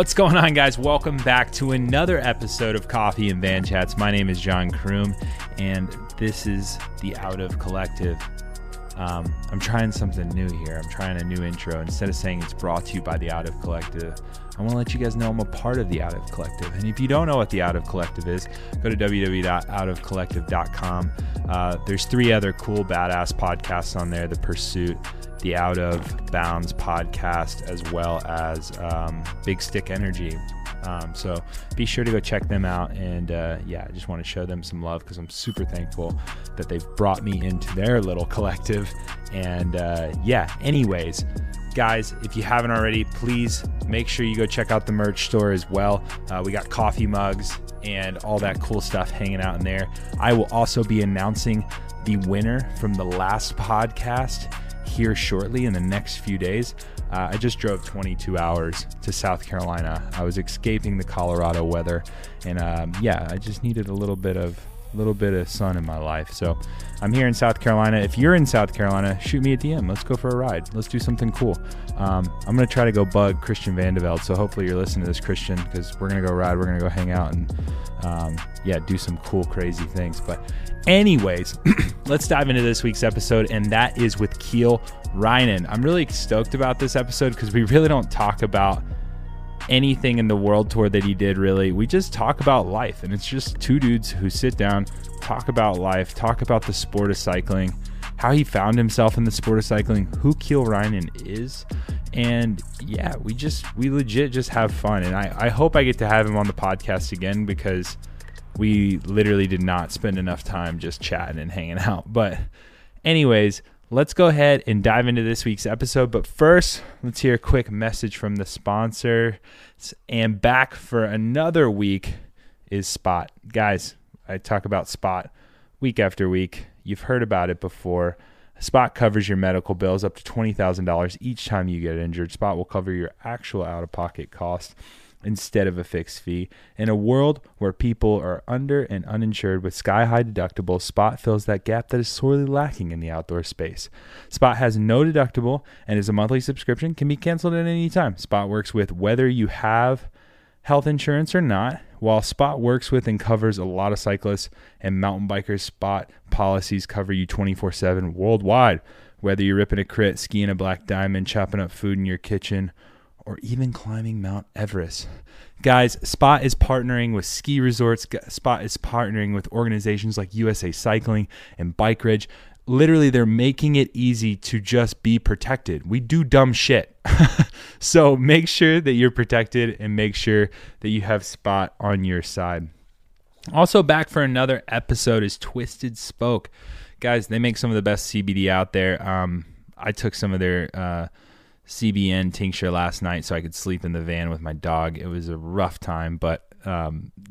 What's going on, guys? Welcome back to another episode of Coffee and Van Chats. My name is John Croom, and this is the Out of Collective. Um, I'm trying something new here. I'm trying a new intro. Instead of saying it's brought to you by the Out of Collective, I want to let you guys know I'm a part of the Out of Collective. And if you don't know what the Out of Collective is, go to www.outofcollective.com. Uh, there's three other cool, badass podcasts on there The Pursuit, the Out of Bounds podcast, as well as um, Big Stick Energy. Um, so be sure to go check them out. And uh, yeah, I just want to show them some love because I'm super thankful that they've brought me into their little collective. And uh, yeah, anyways, guys, if you haven't already, please make sure you go check out the merch store as well. Uh, we got coffee mugs and all that cool stuff hanging out in there. I will also be announcing the winner from the last podcast here shortly in the next few days. Uh, I just drove 22 hours to South Carolina. I was escaping the Colorado weather, and um, yeah, I just needed a little bit of little bit of sun in my life. So I'm here in South Carolina. If you're in South Carolina, shoot me a DM. Let's go for a ride. Let's do something cool. Um, I'm gonna try to go bug Christian Vande Velde. So hopefully you're listening to this, Christian, because we're gonna go ride. We're gonna go hang out and um, yeah, do some cool, crazy things. But anyways, let's dive into this week's episode, and that is with Kiel Reijnen. I'm really stoked about this episode because we really don't talk about anything in the world tour that he did really we just talk about life. And it's just two dudes who sit down talk about life talk about the sport of cycling how he found himself in the sport of cycling who kiel reijnen is. And yeah we just we legit just have fun. And I, I hope i get to have him on the podcast again because we literally did not spend enough time just chatting and hanging out. But anyways let's go ahead and dive into this week's episode. But first, let's hear a quick message from the sponsor. And back for another week is Spot. Guys, I talk about Spot week after week. You've heard about it before. Spot covers your medical bills up to $20,000 each time you get injured. Spot will cover your actual out of pocket cost instead of a fixed fee. In a world where people are under and uninsured with sky high deductibles, Spot fills that gap that is sorely lacking in the outdoor space. Spot has no deductible and is a monthly subscription, can be canceled at any time. Spot works with whether you have health insurance or not. While Spot works with and covers a lot of cyclists and mountain bikers, Spot policies cover you 24 7 worldwide. Whether you're ripping a crit, skiing a black diamond, chopping up food in your kitchen, or even climbing Mount Everest. Guys, Spot is partnering with ski resorts. Spot is partnering with organizations like USA Cycling and Bike Ridge. Literally, they're making it easy to just be protected. We do dumb shit. so make sure that you're protected and make sure that you have Spot on your side. Also, back for another episode is Twisted Spoke. Guys, they make some of the best CBD out there. Um, I took some of their. Uh, CBN tincture last night so I could sleep in the van with my dog. It was a rough time, but um,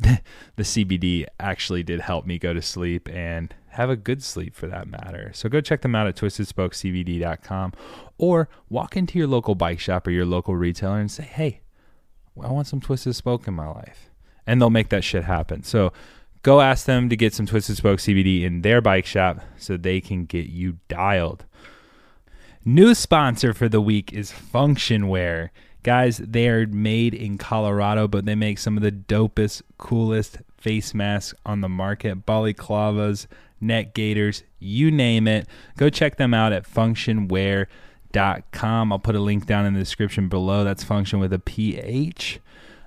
the CBD actually did help me go to sleep and have a good sleep for that matter. So go check them out at twistedspokecbd.com or walk into your local bike shop or your local retailer and say, hey, I want some Twisted Spoke in my life. And they'll make that shit happen. So go ask them to get some Twisted Spoke CBD in their bike shop so they can get you dialed. New sponsor for the week is Phunkshun Wear. Guys, they are made in Colorado, but they make some of the dopest, coolest face masks on the market. Balaclavas, neck gaiters, you name it. Go check them out at phunkshunwear.com. I'll put a link down in the description below. That's function with a PH.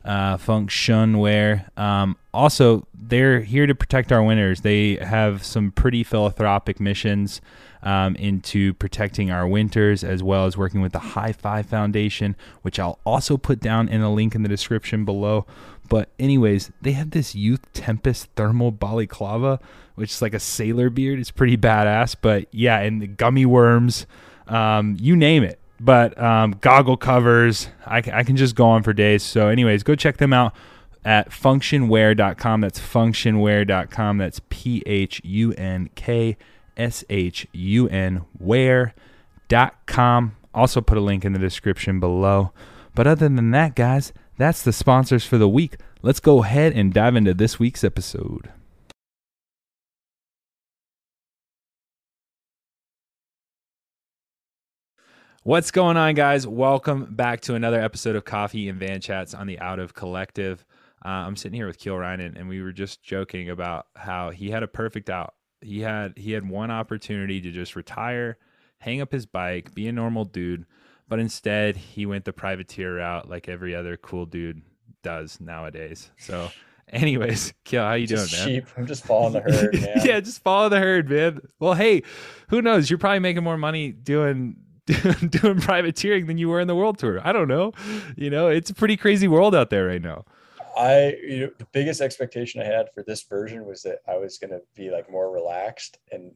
Uh, Phunkshunwear. Um, also, they're here to protect our winners. They have some pretty philanthropic missions um, into protecting our winters, as well as working with the High Five Foundation, which I'll also put down in a link in the description below. But, anyways, they have this Youth Tempest Thermal Balaclava, which is like a sailor beard. It's pretty badass. But yeah, and the gummy worms, um, you name it. But um, goggle covers, I, I can just go on for days. So, anyways, go check them out at phunkshunwear.com. That's phunkshunwear.com. That's P H U N K S H U N where.com. Also, put a link in the description below. But other than that, guys, that's the sponsors for the week. Let's go ahead and dive into this week's episode. What's going on, guys? Welcome back to another episode of Coffee and Van Chats on the Out of Collective. Uh, I'm sitting here with Kiel Reijnen, and we were just joking about how he had a perfect out. He had he had one opportunity to just retire, hang up his bike, be a normal dude, but instead he went the privateer route like every other cool dude does nowadays. So. Anyways, Kiel, how you just doing, man? Sheep. I'm just following the herd, man. yeah, just follow the herd, man. Well, hey, who knows? You're probably making more money doing doing privateering than you were in the world tour. I don't know. You know, it's a pretty crazy world out there right now. I, you know, the biggest expectation I had for this version was that I was going to be like more relaxed and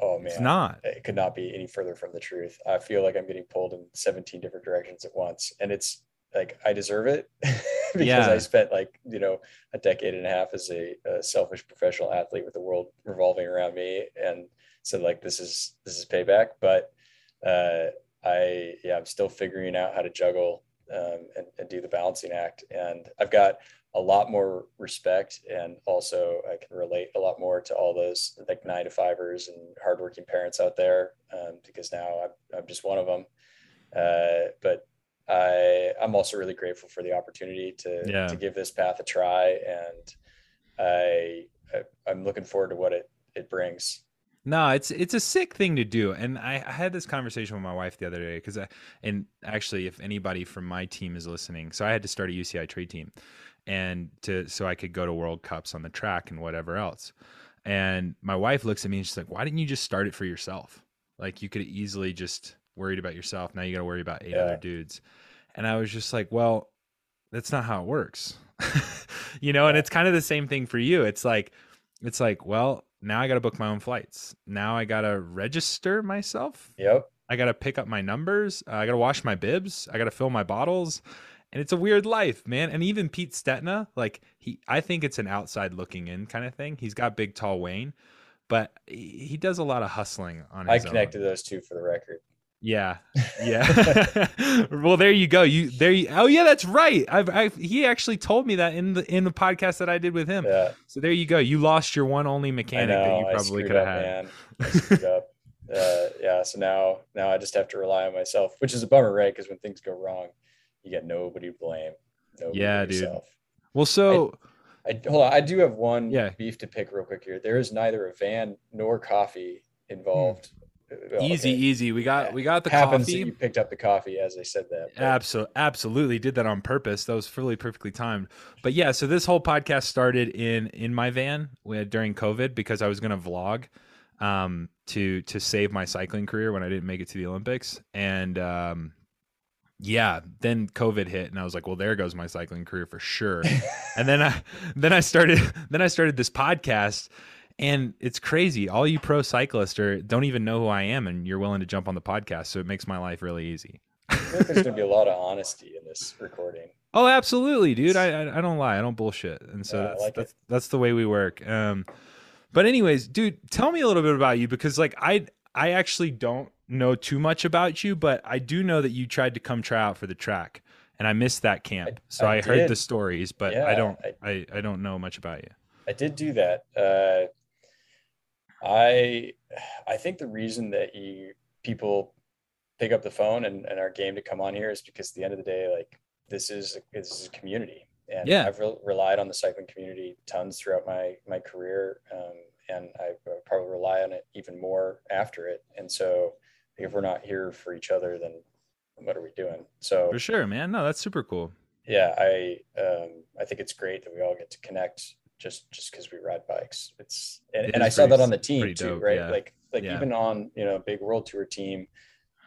oh man, it's not. It could not be any further from the truth. I feel like I'm getting pulled in 17 different directions at once and it's like I deserve it because Yeah. I spent like, you know, a decade and a half as a, a selfish professional athlete with the world revolving around me and so like this is this is payback, but uh I yeah, I'm still figuring out how to juggle um, and, and do the balancing act. And I've got a lot more respect, and also I can relate a lot more to all those like nine to fivers and hardworking parents out there um, because now I'm, I'm just one of them. Uh, but I I'm also really grateful for the opportunity to Yeah. to give this path a try, and I, I I'm looking forward to what it it brings. No, it's it's a sick thing to do, and I, I had this conversation with my wife the other day because I and actually, if anybody from my team is listening, so I had to start a UCI trade team, and to so I could go to World Cups on the track and whatever else, and my wife looks at me and she's like, "Why didn't you just start it for yourself? Like you could easily just worried about yourself. Now you got to worry about eight Yeah. other dudes," and I was just like, "Well, that's not how it works," you know. And it's kind of the same thing for you. It's like it's like, well, now I got to book my own flights. Now I got to register myself. Yep. I got to pick up my numbers. Uh, I got to wash my bibs. I got to fill my bottles. And it's a weird life, man. And even Pete Stetina, like he, I think it's an outside looking in kind of thing. He's got big, tall Wayne, but he he does a lot of hustling on I his own. connected those two for the record. Yeah, yeah. well, there you go. You there. You, oh, yeah, that's right. I've, I've he actually told me that in the in the podcast that I did with him. Yeah. So there you go. You lost your one only mechanic know, that you probably could have had. Man. I screwed up. Uh, yeah, so now now I just have to rely on myself, which is a bummer, right? Because when things go wrong, you get nobody to blame. Nobody Yeah, dude. yourself. Well, so I hold on. I do have one Yeah. beef to pick real quick here. There is neither a van nor coffee involved. Easy, okay. easy. We got we got the Happens coffee. you picked up the coffee as I said that. but- Absolutely, absolutely did that on purpose. That was fully perfectly timed. But yeah, so this whole podcast started in in my van during COVID because I was going to vlog um, to to save my cycling career when I didn't make it to the Olympics, and um, yeah, then COVID hit, and I was like, well, there goes my cycling career for sure. and then I then I started then I started this podcast. And it's crazy. All you pro cyclists are, don't even know who I am, and you're willing to jump on the podcast. So it makes my life really easy. I feel like there's going to be a lot of honesty in this recording. Oh, absolutely, dude. I, I don't lie. I don't bullshit, and so Yeah, that's like that's, that's the way we work. Um, but anyways, dude, tell me a little bit about you because like I I actually don't know too much about you, but I do know that you tried to come try out for the track, and I missed that camp. I- so I, I heard the stories, but I don't I- I, I don't know much about you. I did do that. Uh, I I think the reason that you people pick up the phone and, and are game to come on here is because at the end of the day, like this is this is a community, and Yeah. I've re- relied on the cycling community tons throughout my my career, um, and I probably rely on it even more after it. And so, if we're not here for each other, then what are we doing? So For sure, man. No, that's super cool. yeah, I um, I think it's great that we all get to connect just just because we ride bikes. It's and, It and I saw pretty- that on the team too, dope, right? yeah. Like like Yeah. even on you know big world tour team,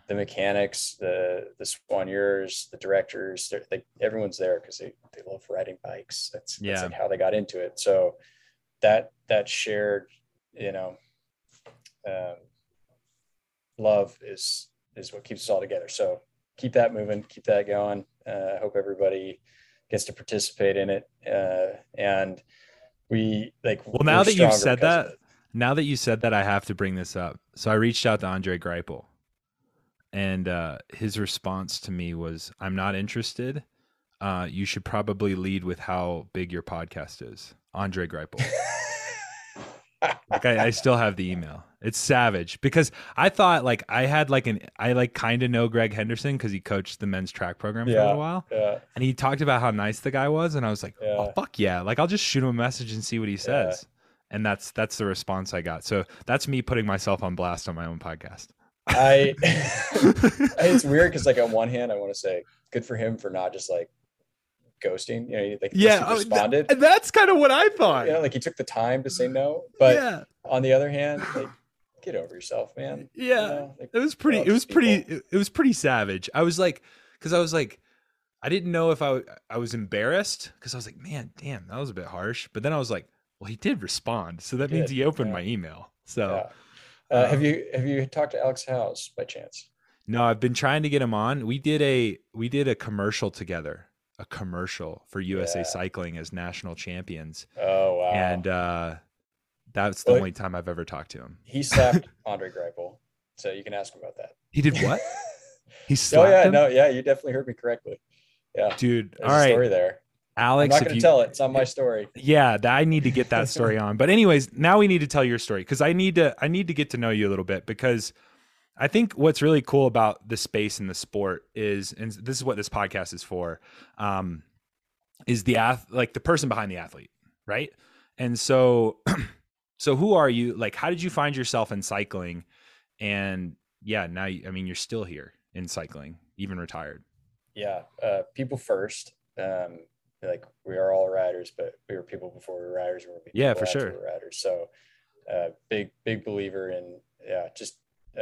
the mechanics, the the soigneurs, the directors, they're- like everyone's there because they they love riding bikes. That's that's Yeah. like how they got into it. So that that shared you know um, love is is what keeps us all together. So keep that moving, keep that going. Uh, I hope everybody gets to participate in it. Uh, and we like. Well, now that you've said that, now that you said that, I have to bring this up. So I reached out to Andre Greipel, and uh, his response to me was, "I'm not interested. Uh, you should probably lead with how big your podcast is." Andre Greipel. like I, I still have the email. It's savage because I thought like I had like an I like kind of know Greg Henderson because he coached the men's track program for a Yeah. little while, Yeah. and he talked about how nice the guy was, and I was like, oh, Yeah. oh fuck yeah, like I'll just shoot him a message and see what he says, and that's that's the response I got. So that's me putting myself on blast on my own podcast. I it's weird because like on one hand I want to say good for him for not just like ghosting. You know, like yeah, he oh, th- responded. that's kind of what I thought. you know, like he took the time to say no. But yeah, on the other hand, like get over yourself, man. You yeah. know, like, It was pretty. It was these pretty. It, was pretty savage. I was like, because I was like, I didn't know if I I was embarrassed because I was like, man, damn, that was a bit harsh. But then I was like, well, he did respond, so that He means did, he opened yeah. my email. So Yeah. Uh, have um, you have you talked to Alex Howes by chance? no, I've been trying to get him on. We did a we did a commercial together, a commercial for USA Yeah. Cycling as national champions, Oh wow! and uh, that's the Well, only time I've ever talked to him. he slapped Andre Greipel, so you can ask him about that. He did what? He slapped. oh yeah, him? no, yeah, you definitely heard me correctly. Yeah, dude. there's all a right, story there. Alex, I'm not going to tell it. It's on my story. yeah i need to get that story on but anyways now we need to tell your story because i need to i need to get to know you a little bit because i think what's really cool about the space and the sport is and this is what this podcast is for um is the ath like the person behind the athlete right and so so who are you like how did you find yourself in cycling and yeah now you, i mean you're still here in cycling even retired Yeah, uh, people first. Um, like we are all riders, but we were people before we were riders. We'll be Yeah, for sure. we were riders. So, uh, big big believer in yeah, just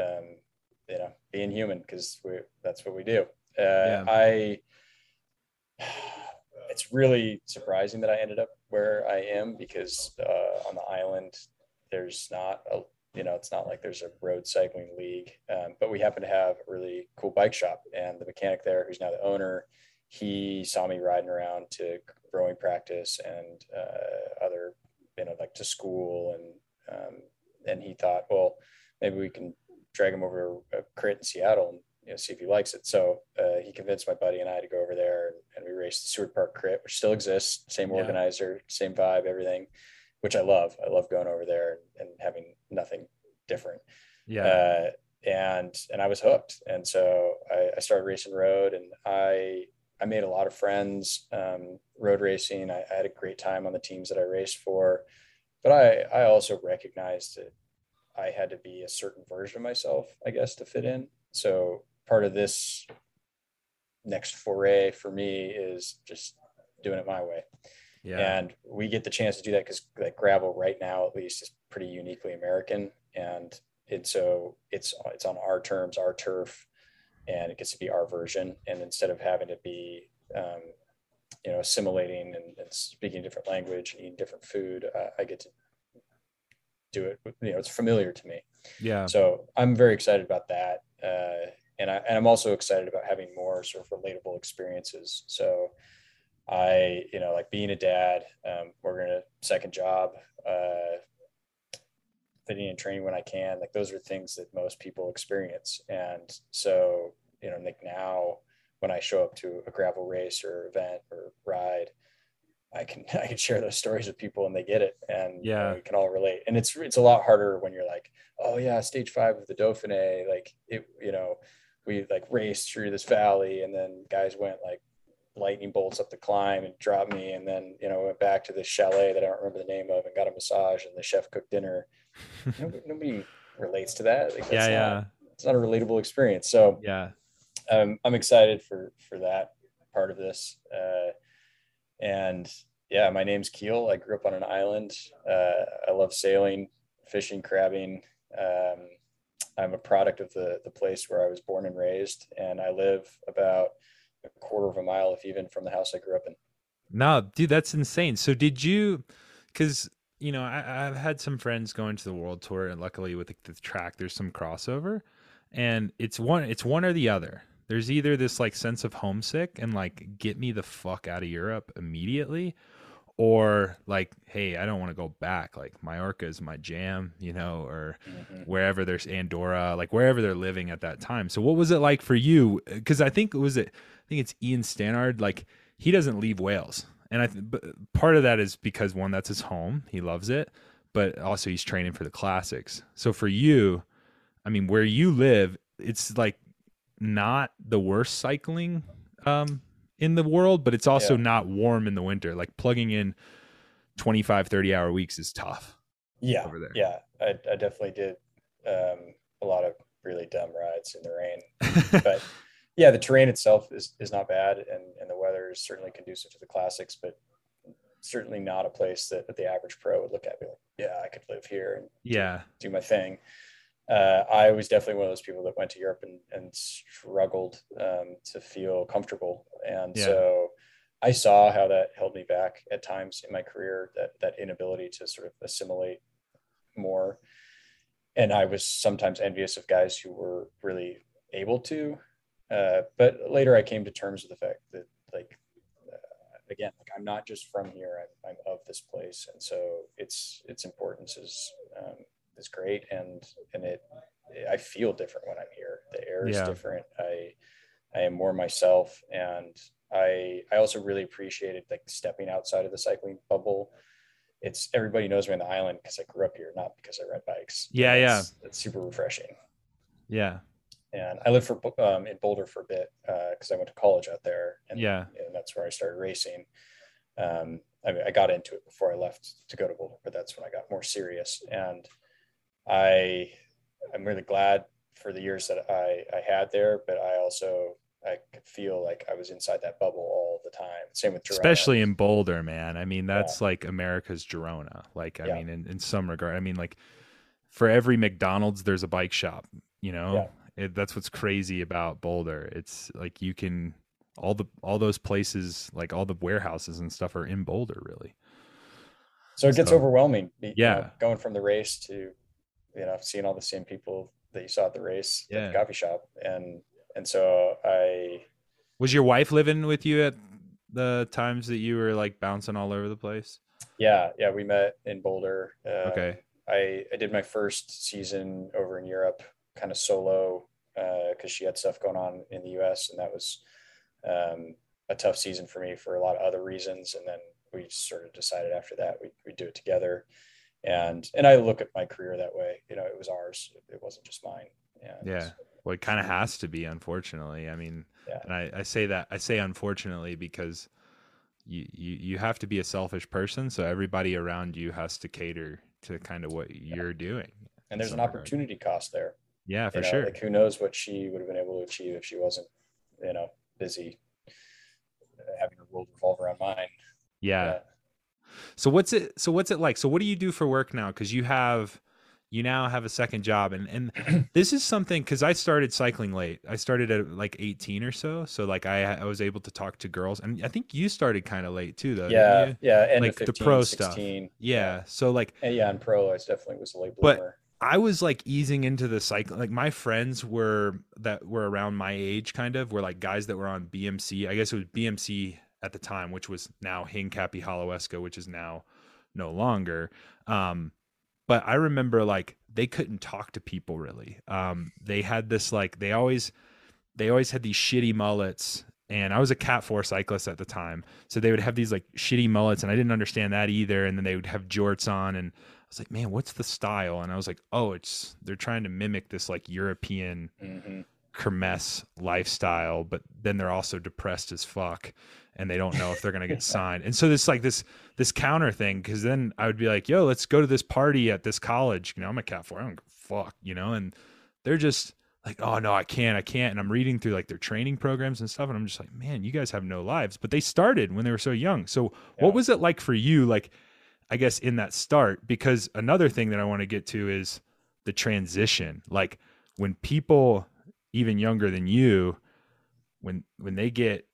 um, you know being human because we that's what we do. Uh, Yeah. I it's really surprising that I ended up where I am because uh, on the island there's not a you know it's not like there's a road cycling league. Um, but we happen to have a really cool bike shop and the mechanic there who's now the owner he saw me riding around to rowing practice and uh, other you know like to school and um, and he thought well maybe we can drag him over a crit in seattle and you know see if he likes it so uh, he convinced my buddy and i to go over there and, and we raced the seward park crit which still exists same Yeah. organizer same vibe everything which i love i love going over there and, and having nothing different yeah uh, and and I was hooked. And so I, I started racing road, and I I made a lot of friends um, road racing. I, I had a great time on the teams that I raced for, but I I also recognized that I had to be a certain version of myself, I guess, to fit in. So part of this next foray for me is just doing it my way. Yeah. And we get the chance to do that because like gravel right now at least is pretty uniquely american. And and so it's it's on our terms our turf and it gets to be our version. And instead of having to be um, you know assimilating and, and speaking a different language and eating different food uh, i get to do it you know it's familiar to me. Yeah. So I'm very excited about that. Uh, and, I, and I'm also excited about having more sort of relatable experiences. So I, you know, like being a dad, um, working a second job, uh, fitting and training when I can, like those are things that most people experience. And so, you know, like now when I show up to a gravel race or event or ride, I can I can share those stories with people and they get it and Yeah. we can all relate. And it's it's a lot harder when you're like, oh yeah, stage five of the Dauphiné, like it, you know, we like raced through this valley and then guys went like lightning bolts up the climb and dropped me and then you know went back to this chalet that I don't remember the name of and got a massage and the chef cooked dinner. nobody, nobody relates to that. Like, yeah that's yeah it's not a relatable experience. So yeah um, I'm excited for for that part of this. Uh, and yeah, my name's Kiel. I grew up on an island. Uh, I love sailing, fishing, crabbing. Um, I'm a product of the the place where I was born and raised, and I live about a quarter of a mile, if even, from the house I grew up in. No, dude, that's insane. So did you? Because you know, I, I've had some friends going to the world tour, and luckily with the, the track, there's some crossover, and it's one, it's one or the other. There's either this like sense of homesick and like get me the fuck out of Europe immediately, or like, hey, I don't want to go back. Like Mallorca is my jam, you know, or wherever there's Andorra, like wherever they're living at that time. So what was it like for you? Because I think it was it, I think it's Ian Stannard. Like he doesn't leave Wales, and I th- but part of that is because one, that's his home, he loves it, but also he's training for the classics. So for you, I mean, where you live, it's like not the worst cycling um, in the world, but it's also yeah. not warm in the winter. Like plugging in 25, 30 hour weeks is tough. Yeah. Over there. Yeah. I, I definitely did um, a lot of really dumb rides in the rain. but yeah, the terrain itself is, is not bad and, and the weather is certainly conducive to the classics, but certainly not a place that, that the average pro would look at be like, yeah, I could live here and yeah, do, do my thing uh, I was definitely one of those people that went to Europe and, and struggled um, to feel comfortable. And yeah. so I saw how that held me back at times in my career, that, that inability to sort of assimilate more. And I was sometimes envious of guys who were really able to. Uh, but later I came to terms with the fact that, like, uh, again, like I'm not just from here, I'm, I'm, of this place. And so its, its importance is, um, is great and and it I feel different when I'm here. The air is yeah. different. I I am more myself and I I also really appreciated like stepping outside of the cycling bubble. It's everybody knows me on the island because I grew up here, not because I ride bikes. Yeah, yeah. It's super refreshing. Yeah. And I lived for um, in Boulder for a bit because uh, I went to college out there. And, yeah. And that's where I started racing. Um, I mean, I got into it before I left to go to Boulder, but that's when I got more serious. And I I'm really glad for the years that I, I had there, but I also I could feel like I was inside that bubble all the time. Same with Girona. especially in Boulder, man. I mean, that's yeah. like America's Girona. Like, I yeah. mean, in, in some regard, I mean, like for every McDonald's, there's a bike shop. You know, yeah. it, that's what's crazy about Boulder. It's like you can all the all those places, like all the warehouses and stuff, are in Boulder, really. So it gets so, overwhelming. Yeah, know, going from the race to you know, seeing all the same people that you saw at the race yeah. at the coffee shop. And, and so I, was your wife living with you at the times that you were like bouncing all over the place? Yeah. Yeah. We met in Boulder. Uh, okay. I, I did my first season over in Europe kind of solo because uh, she had stuff going on in the US and that was um, a tough season for me for a lot of other reasons. And then we sort of decided after that we we do it together and and I look at my career that way. You know, it was ours; it wasn't just mine. And yeah, well, it kind of has to be, unfortunately. I mean, yeah. and I, I say that I say unfortunately because you, you you have to be a selfish person, so everybody around you has to cater to kind of what yeah. you're doing. And there's an opportunity regard. cost there. Yeah, for you know, sure. Like who knows what she would have been able to achieve if she wasn't, you know, busy having her world revolve around mine. Yeah. yeah. So what's it? So what's it like? So what do you do for work now? Because you have, you now have a second job, and and this is something because I started cycling late. I started at like 18 or so. So like I I was able to talk to girls, and I think you started kind of late too, though. Yeah, yeah, and like 15, the pro 16, stuff. Yeah. So like, and yeah, and pro, I definitely was a late bloomer. But, I was like easing into the cycle. Like my friends were that were around my age, kind of, were like guys that were on BMC. I guess it was BMC at the time, which was now Hincapie Holowesko, which is now no longer. Um, but I remember like they couldn't talk to people really. Um, they had this like they always they always had these shitty mullets and I was a cat four cyclist at the time. So they would have these like shitty mullets and I didn't understand that either. And then they would have jorts on and I was like, man, what's the style? And I was like, oh, it's they're trying to mimic this like European mm-hmm. Kermesse lifestyle, but then they're also depressed as fuck and they don't know if they're going to get signed. And so this like this this counter thing because then I would be like, "Yo, let's go to this party at this college." You know, I'm a cat four. I don't fuck. You know, and they're just like, "Oh no, I can't, I can't." And I'm reading through like their training programs and stuff, and I'm just like, "Man, you guys have no lives." But they started when they were so young. So yeah. what was it like for you? Like, I guess in that start, because another thing that I want to get to is the transition. Like when people even younger than you, when when they get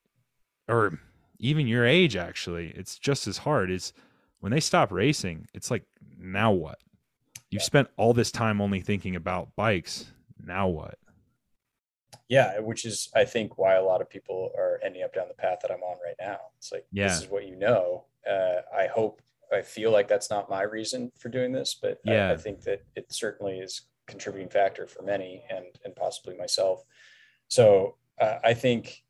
or even your age actually it's just as hard is when they stop racing it's like now what you've yeah. spent all this time only thinking about bikes now what yeah which is i think why a lot of people are ending up down the path that i'm on right now it's like yeah. this is what you know uh, i hope i feel like that's not my reason for doing this but yeah. I, I think that it certainly is contributing factor for many and and possibly myself so uh, i think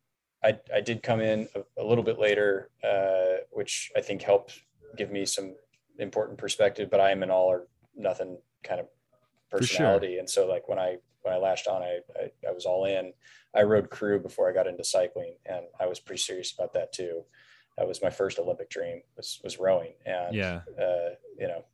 I, I did come in a, a little bit later, uh, which I think helped give me some important perspective, but I am an all or nothing kind of personality. Sure. And so like when I when I lashed on, I, I, I was all in. I rode crew before I got into cycling, and I was pretty serious about that too. That was my first Olympic dream was was rowing, and yeah, uh, you know,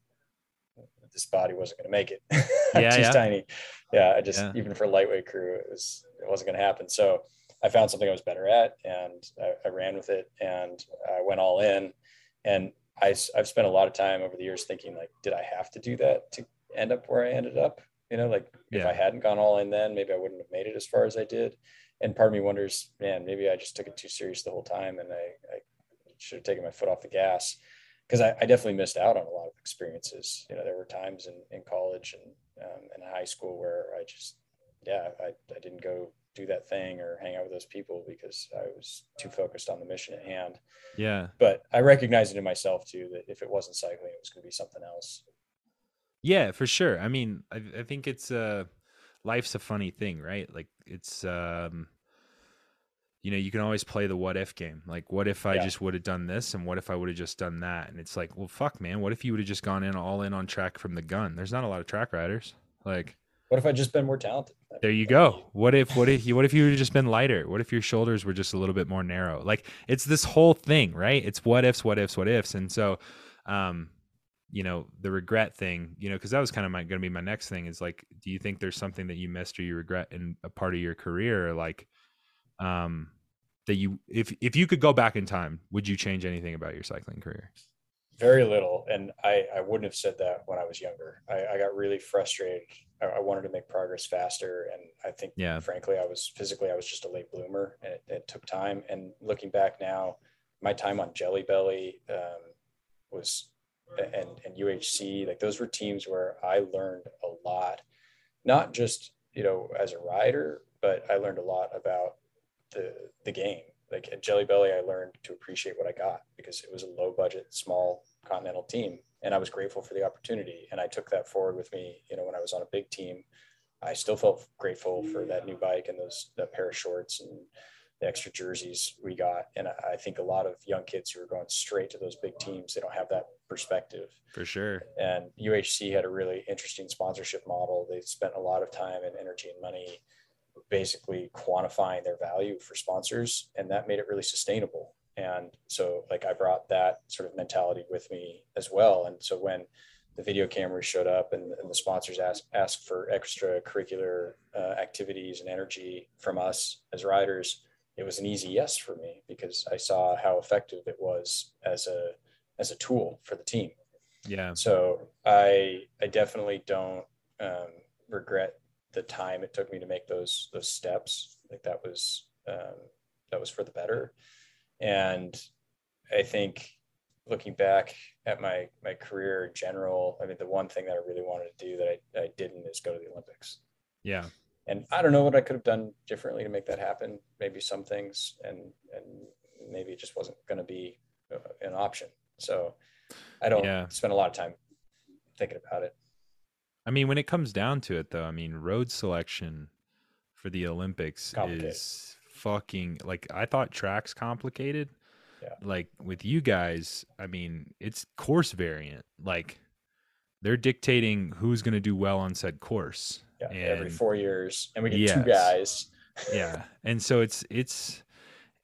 this body wasn't going to make it. yeah, yeah. tiny. Yeah, I just yeah. even for lightweight crew, it was it wasn't going to happen. So I found something I was better at, and I, I ran with it, and I went all in. And I, I've spent a lot of time over the years thinking like, did I have to do that to end up where I ended up? You know, like yeah. if I hadn't gone all in then, maybe I wouldn't have made it as far as I did. And part of me wonders, man, maybe I just took it too serious the whole time, and I, I should have taken my foot off the gas because I, I, definitely missed out on a lot of experiences. You know, there were times in, in college and um, in high school where I just, yeah, I, I didn't go do that thing or hang out with those people because I was too focused on the mission at hand. Yeah. But I recognized it in myself too that if it wasn't cycling, it was going to be something else. Yeah, for sure. I mean, I, I think it's uh life's a funny thing, right? Like it's um you know, you can always play the what if game. Like, what if I yeah. just would have done this, and what if I would have just done that? And it's like, well, fuck, man. What if you would have just gone in all in on track from the gun? There's not a lot of track riders. Like, what if I just been more talented? There you go. What if what if you what if you would have just been lighter? What if your shoulders were just a little bit more narrow? Like, it's this whole thing, right? It's what ifs, what ifs, what ifs, and so, um, you know, the regret thing, you know, because that was kind of my going to be my next thing is like, do you think there's something that you missed or you regret in a part of your career, or like? Um, that you if if you could go back in time, would you change anything about your cycling career? Very little, and I I wouldn't have said that when I was younger. I, I got really frustrated. I, I, wanted to make progress faster, and I think, yeah, frankly, I was physically I was just a late bloomer, and it, it took time. And looking back now, my time on Jelly Belly um, was and and UHC like those were teams where I learned a lot, not just you know as a rider, but I learned a lot about the the game. Like at Jelly Belly, I learned to appreciate what I got because it was a low budget, small continental team, and I was grateful for the opportunity. And I took that forward with me. You know, when I was on a big team, I still felt grateful for that new bike and those that pair of shorts and the extra jerseys we got. And I think a lot of young kids who are going straight to those big teams, they don't have that perspective. For sure. And UHC had a really interesting sponsorship model. They spent a lot of time and energy and money basically quantifying their value for sponsors and that made it really sustainable. And so like i brought that sort of mentality with me as well. And so when the video cameras showed up and, and the sponsors asked asked for extracurricular uh, activities and energy from us as riders it was an easy yes for me because i saw how effective it was as a as a tool for the team. Yeah. So i i definitely don't um, regret the time it took me to make those those steps like that was um, that was for the better. And i think looking back at my my career in general i mean the one thing that i really wanted to do that i, I didn't is go to the olympics. Yeah. And i don't know what i could have done differently to make that happen. Maybe some things and and maybe it just wasn't going to be uh, an option. So i don't yeah. spend a lot of time thinking about it I mean, when it comes down to it, though, I mean, road selection for the Olympics is fucking like I thought tracks complicated. Yeah. Like with you guys, I mean, it's course variant. Like they're dictating who's going to do well on said course. Yeah, and, every four years, and we get yes. two guys. yeah, and so it's it's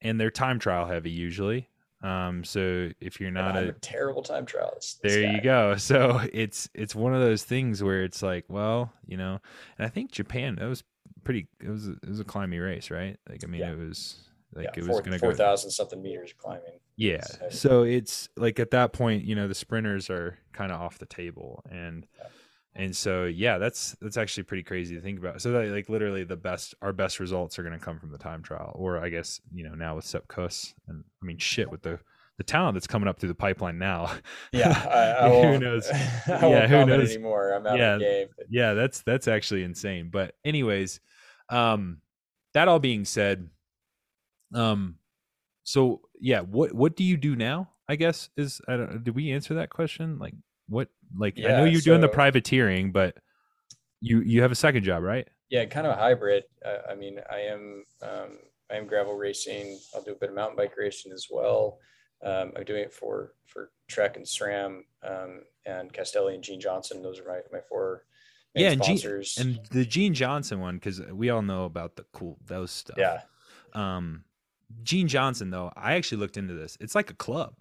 and they're time trial heavy usually. Um, so if you're not a, a, terrible time trial, there you go. So it's it's one of those things where it's like, well, you know, and I think Japan that was pretty. It was a, it was a climbing race, right? Like I mean, yeah. it was like yeah, it was going to go four thousand something meters climbing. Yeah. So it's like at that point, you know, the sprinters are kind of off the table, and yeah. And so yeah, that's that's actually pretty crazy to think about. So that like literally the best our best results are going to come from the time trial, or I guess you know now with Sepp Kuss, and I mean shit with the the talent that's coming up through the pipeline now. Yeah, I, I who knows? I yeah, who knows anymore? I'm out yeah, of the game. Yeah, that's that's actually insane. But anyways, um, that all being said, um, so yeah, what what do you do now? I guess is I don't. Did we answer that question? Like, what like yeah, I know you're so, doing the privateering, but you you have a second job, right? Yeah, kind of a hybrid. Uh, I mean, I am um, I am gravel racing. I'll do a bit of mountain bike racing as well. Um, I'm doing it for for Trek and SRAM um, and Castelli and Gene Johnson. Those are my my four yeah, and sponsors. Gene, and the Gene Johnson one because we all know about the cool those stuff. Yeah. Um, Gene Johnson though, I actually looked into this. It's like a club.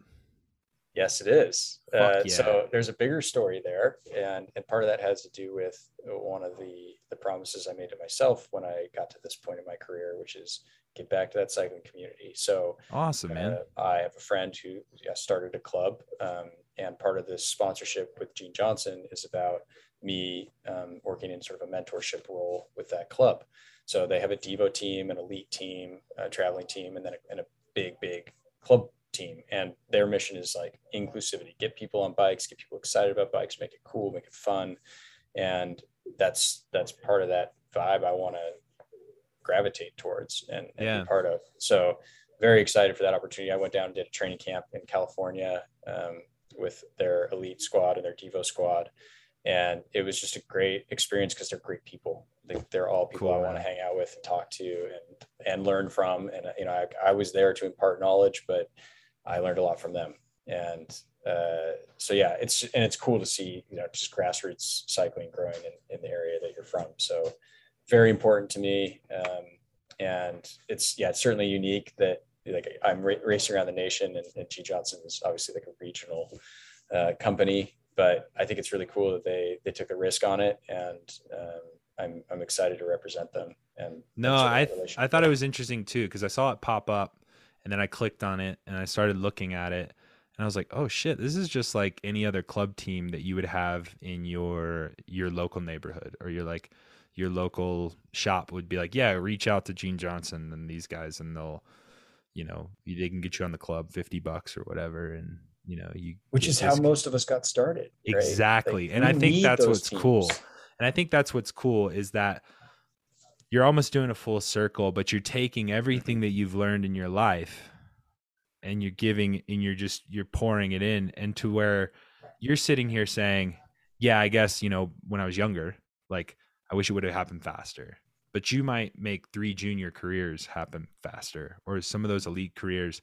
Yes, it is. Uh, yeah. So there's a bigger story there, and and part of that has to do with one of the the promises I made to myself when I got to this point in my career, which is get back to that cycling community. So awesome, man! Uh, I have a friend who yeah, started a club, um, and part of this sponsorship with Gene Johnson is about me um, working in sort of a mentorship role with that club. So they have a Devo team, an elite team, a traveling team, and then a, and a big, big club team. And their mission is like inclusivity, get people on bikes, get people excited about bikes, make it cool, make it fun. And that's that's part of that vibe I want to gravitate towards and, and yeah. be part of. So very excited for that opportunity. I went down and did a training camp in California um, with their elite squad and their Devo squad and it was just a great experience because they're great people. They, are all people cool, I want to hang out with and talk to and and learn from. And you know, I, I, was there to impart knowledge, but I learned a lot from them. And uh, so yeah, it's and it's cool to see you know just grassroots cycling growing in, in the area that you're from. So very important to me. Um, and it's yeah, it's certainly unique that like I'm ra- racing around the nation, and, and G Johnson is obviously like a regional uh, company but I think it's really cool that they they took a risk on it, and um, I'm I'm excited to represent them. And no, I I thought it was interesting too because I saw it pop up, and then I clicked on it and I started looking at it, and I was like, oh shit, this is just like any other club team that you would have in your your local neighborhood. Or your like your local shop would be like, yeah, reach out to Gene Johnson and these guys, and they'll, you know, they can get you on the club fifty bucks or whatever, and you know you which is how most of us got started right? exactly. Like, and i think that's what's teams. cool and i think that's what's cool is that you're almost doing a full circle but you're taking everything that you've learned in your life and you're giving and you're just you're pouring it in and to where you're sitting here saying yeah i guess you know when i was younger like i wish it would have happened faster but you might make three junior careers happen faster or some of those elite careers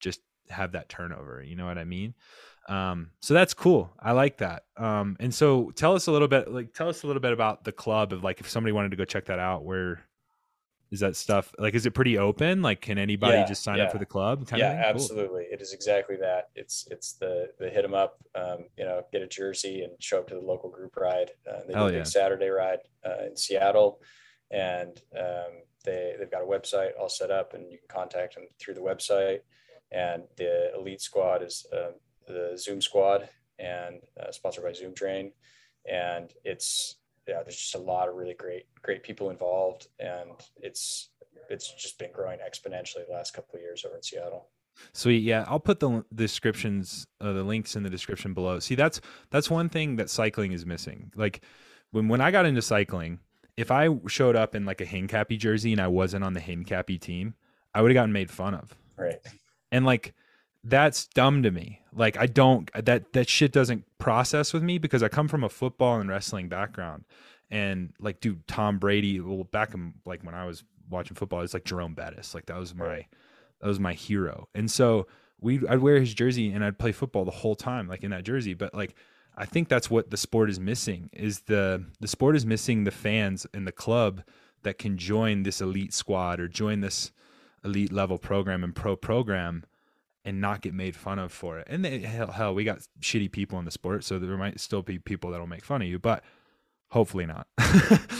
just have that turnover. You know what I mean? Um, so that's cool. I like that. Um, and so tell us a little bit, like, tell us a little bit about the club of like, if somebody wanted to go check that out, where is that stuff? Like, is it pretty open? Like, can anybody yeah, just sign yeah. up for the club? yeah, absolutely. Cool. It is exactly that. It's, it's the, the hit them up, um, you know, get a Jersey and show up to the local group ride. Uh, they do a big Saturday ride uh, in Seattle and, um, they, they've got a website all set up and you can contact them through the website and the elite squad is uh, the Zoom squad and uh, sponsored by Zoom Train. And it's yeah, there's just a lot of really great great people involved, and it's it's just been growing exponentially the last couple of years over in Seattle. Sweet, yeah. I'll put the descriptions, uh, the links in the description below. See, that's that's one thing that cycling is missing. Like when when I got into cycling, if I showed up in like a Hincapie jersey and I wasn't on the Hincapie team, I would have gotten made fun of. Right and like that's dumb to me. Like i don't that that shit doesn't process with me because i come from a football and wrestling background. And like dude tom brady well back in like when i was watching football it's like jerome bettis. Like that was my that was my hero. And so we i'd wear his jersey and i'd play football the whole time like in that jersey. But like i think that's what the sport is missing is the the sport is missing the fans and the club that can join this elite squad or join this elite level program and pro program and not get made fun of for it. And they, hell, hell, we got shitty people in the sport, so there might still be people that'll make fun of you, but hopefully not.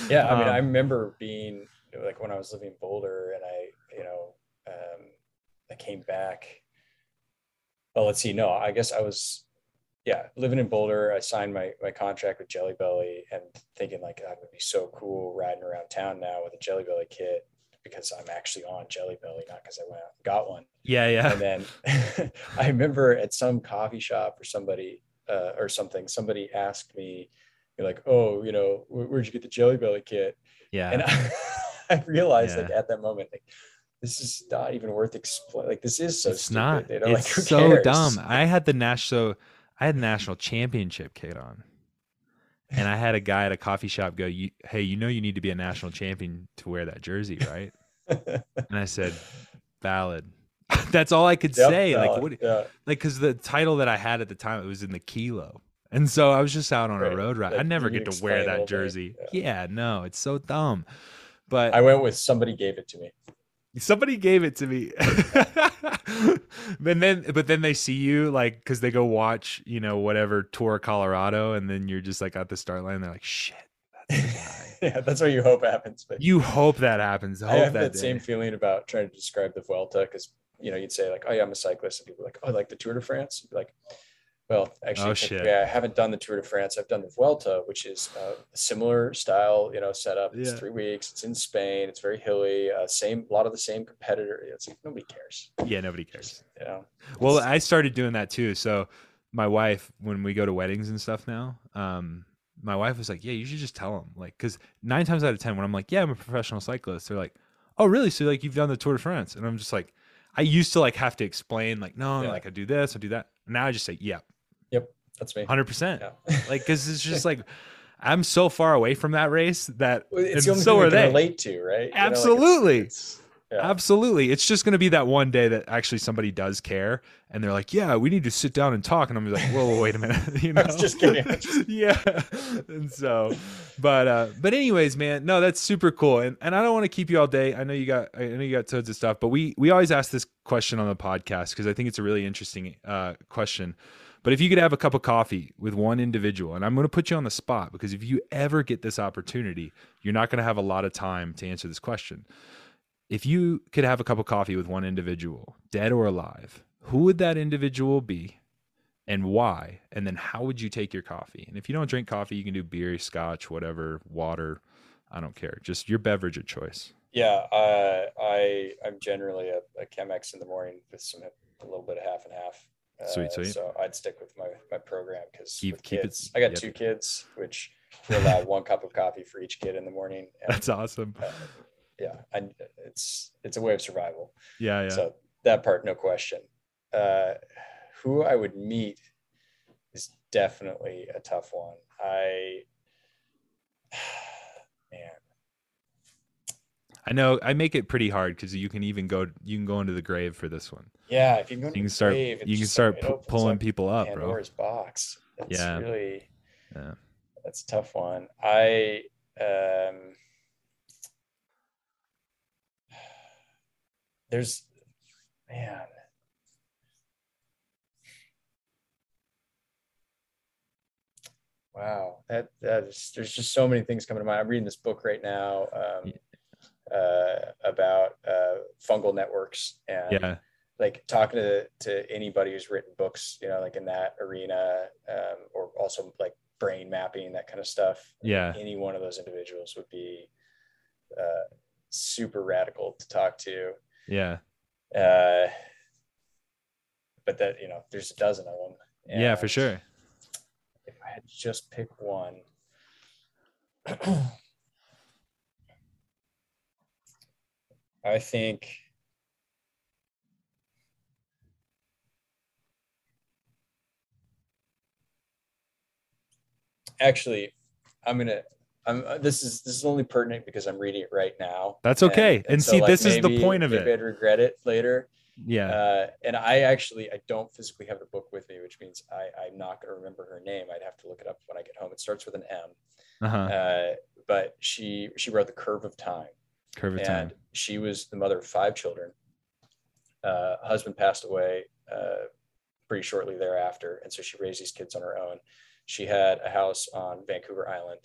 yeah, I mean, um, I remember being like when I was living in Boulder, and I, you know, um, I came back. Well, let's see. No, I guess I was, yeah, living in Boulder. I signed my my contract with Jelly Belly, and thinking like that would be so cool riding around town now with a Jelly Belly kit because I'm actually on Jelly Belly, not because I went out and got one. Yeah, yeah. And then I remember at some coffee shop or somebody uh, or something, somebody asked me, "You're like, oh, you know, where'd you get the Jelly Belly kit?" Yeah. And I, I realized yeah. like at that moment, like this is not even worth explaining. Like this is so it's stupid. not. It's like, so cares? dumb. I had the national. I had national championship kit on and I had a guy at a coffee shop go, you, "Hey, you know you need to be a national champion to wear that jersey, right?" and I said, "Valid." That's all I could Yep, say. Like what? Yeah. Like because the title that I had at the time it was in the kilo, and so I was just out on Right. a road ride. I never get to wear that jersey. Yeah. Yeah, no, it's so dumb. But I went with somebody gave it to me. Somebody gave it to me. but then but then they see you like cuz they go watch, you know, whatever tour Colorado and then you're just like at the start line they're like, "Shit." That's yeah, that's what you hope happens. But you hope that happens. I Hope have that, day. same feeling about trying to describe the Vuelta because you know you'd say like, "Oh yeah, I'm a cyclist," and people like, "Oh, I like the Tour de France." You'd be like, well, actually, Oh, shit. I haven't done the Tour de France. I've done the Vuelta, which is uh, a similar style, you know, setup. It's Yeah. three weeks. It's in Spain. It's very hilly. Uh, same, a lot of the same competitor. It's like nobody cares. Yeah, nobody cares. You know. Well, I started doing that too. So my wife, when we go to weddings and stuff now, um, my wife was like, "Yeah, you should just tell them." Like, because nine times out of ten, when I'm like, "Yeah, I'm a professional cyclist," they're like, "Oh, really? So like you've done the Tour de France?" And I'm just like, I used to like have to explain, like, no, Yeah. like I do this, I do that. Now I just say, "Yeah, that's me. hundred percent." Yeah. Like, because it's just like I'm so far away from that race that, it's the only so thing are they. relate to, right? You know, like, it's- Absolutely. it's- yeah. Absolutely. It's just going to be that one day that actually somebody does care and they're like, yeah, we need to sit down and talk. And I'm like, whoa, wait a minute. You know? Just kidding. Just- yeah. And so, but, uh, but anyways, man, no, that's super cool. And, and I don't want to keep you all day. I know you got, I know you got tons of stuff, but we, we always ask this question on the podcast because I think it's a really interesting, uh, question. But if you could have a cup of coffee with one individual, and I'm going to put you on the spot because if you ever get this opportunity, you're not going to have a lot of time to answer this question if you could have a cup of coffee with one individual, dead or alive, who would that individual be and why? And then how would you take your coffee? And if you don't drink coffee, you can do beer, scotch, whatever, water. I don't care. Just your beverage of choice. Yeah, uh, I I'm generally a, a Chemex in the morning with some a little bit of half and half. Uh, Sweet, sweet. So I'd stick with my my program because Keep- keep it- I got yep. two kids, which we're allowed one cup of coffee for each kid in the morning. And, That's awesome. uh, yeah, I, it's it's a way of survival. Yeah, yeah. So that part, no question. Uh, who I would meet is definitely a tough one. I I know I make it pretty hard because you can even go you can go into the grave for this one. yeah, if you can You can the start grave, you can start like- it pu- opens pulling up people up, bro. Pandora's box. It's Yeah. really Yeah. that's a tough one. I um there's man. Wow, that that is there's just so many things coming to mind. I'm reading this book right now um, uh, about uh, fungal networks and Yeah. like talking to to anybody who's written books, you know, like in that arena, um, or also like brain mapping, that kind of stuff. Yeah. Any one of those individuals would be uh, super radical to talk to. Yeah. Uh, but that you know, there's a dozen of them. Yeah, for sure. If I had to just pick one. I think actually i'm gonna i'm uh, this is this is only pertinent because i'm reading it right now That's okay. And see, this is the point of maybe it. i'd regret it later Yeah. uh, and i actually i don't physically have the book with me which means i i'm not going to remember her name i'd have to look it up when i get home it starts with an m Uh-huh. uh, but she she wrote the curve of time And she was the mother of five children. Uh, husband passed away uh, pretty shortly thereafter, and so she raised these kids on her own. She had a house on Vancouver Island,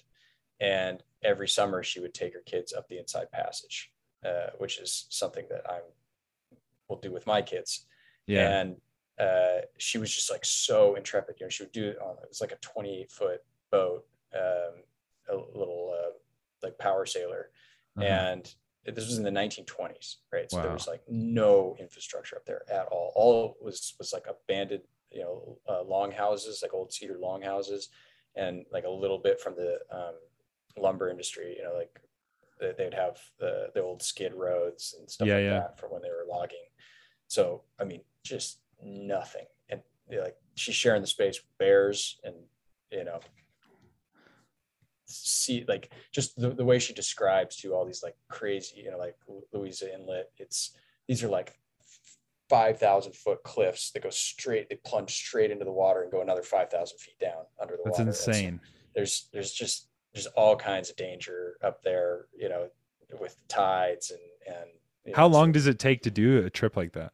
and every summer she would take her kids up the Inside Passage, uh, which is something that I will do with my kids. Yeah. And uh, she was just like so intrepid. You know, she would do it on it was like a 28 foot boat, um, a little uh, like power sailor Uh-huh. and this was in the 1920s right? So there was like no infrastructure up there at all. All was was like abandoned you know uh, long houses like old cedar long houses and like a little bit from the um, lumber industry you know like they- they'd have the, the old skid roads and stuff Yeah, like yeah. that from when they were logging. So i mean just nothing. And like she's sharing the space with bears and you know see like just the, the way she describes to all these like crazy you know like Louisa Inlet it's these are like 5,000 foot cliffs that go straight, they plunge straight into the water and go another 5,000 feet down under the That's water. insane. there's, there's just, there's all kinds of danger up there, you know, with the tides and, and, you How know, long so does it take to do a trip like that?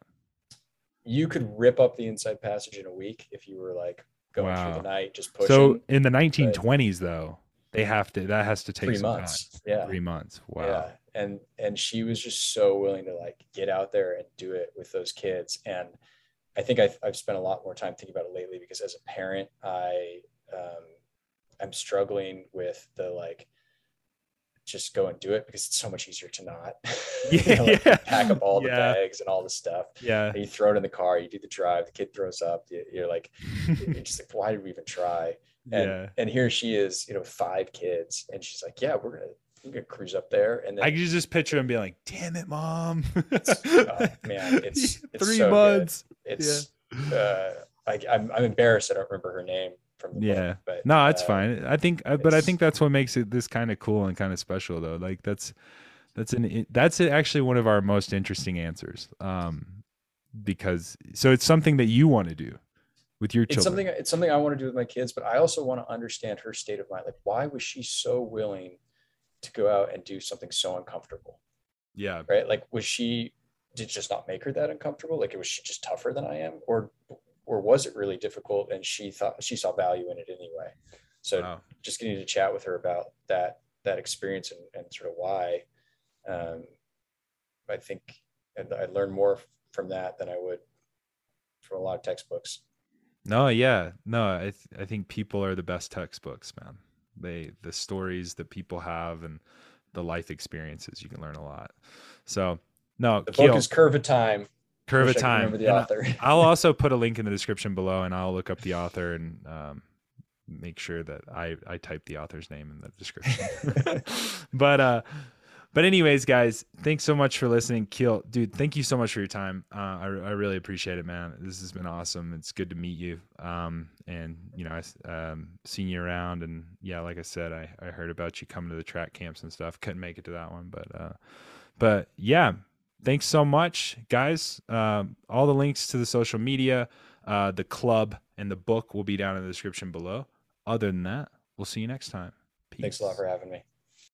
you could rip up the inside passage in a week if you were like going Wow. through the night, just pushing So in the 1920s, though, they have to. That has to take three months. time. Yeah. Three months. Wow. Yeah. And and she was just so willing to like get out there and do it with those kids. And I think I've, I've spent a lot more time thinking about it lately because as a parent, I um, I'm struggling with the like just go and do it because it's so much easier to not. You know, like, yeah. pack up all the Yeah. bags and all the stuff. Yeah. And you throw it in the car, you do the drive, the kid throws up, you- you're like, you're just like, why did we even try? And yeah. and here she is, you know, five kids, and she's like, yeah, we're gonna we're gonna cruise up there, and then I can just picture him being like, "Damn it, mom!" oh, man, it's- it's three so good. months. it's uh, I, I'm I'm embarrassed. I don't remember her name Yeah. book, but No, it's uh, fine. I think, but I think that's what makes it this kind of cool and kind of special, though. Like that's that's an that's actually one of our most interesting answers, um, because so it's something that you want to do with your It's something it's something I want to do with my kids, but I also want to understand her state of mind. Like, why was she so willing to go out and do something so uncomfortable? yeah, Right? Like, was she did just not make her that uncomfortable? Like, was she just tougher than I am, or or was it really difficult and she thought she saw value in it anyway? So Wow. just getting to chat with her about that that experience and, and sort of why um, i think i learned more from that than i would from a lot of textbooks No, yeah, no. I th- I think people are the best textbooks, man. They the stories that people have and the life experiences you can learn a lot. So no, the Kiel, book is curve of time curve of Time. Remember the and author. I'll also put a link in the description below, and I'll look up the author and um, make sure that I I type the author's name in the description. but uh, but anyways, guys, thanks so much for listening. Kiel, dude, thank you so much for your time. Uh, I I really appreciate it, man. This has been awesome. It's good to meet you. Um, and you know, I um seen you around, and yeah, like I said, I I heard about you coming to the track camps and stuff. Couldn't make it to that one, but uh, but yeah thanks so much guys um, all the links to the social media uh, the club and the book will be down in the description below other than that we'll see you next time Peace. thanks a lot for having me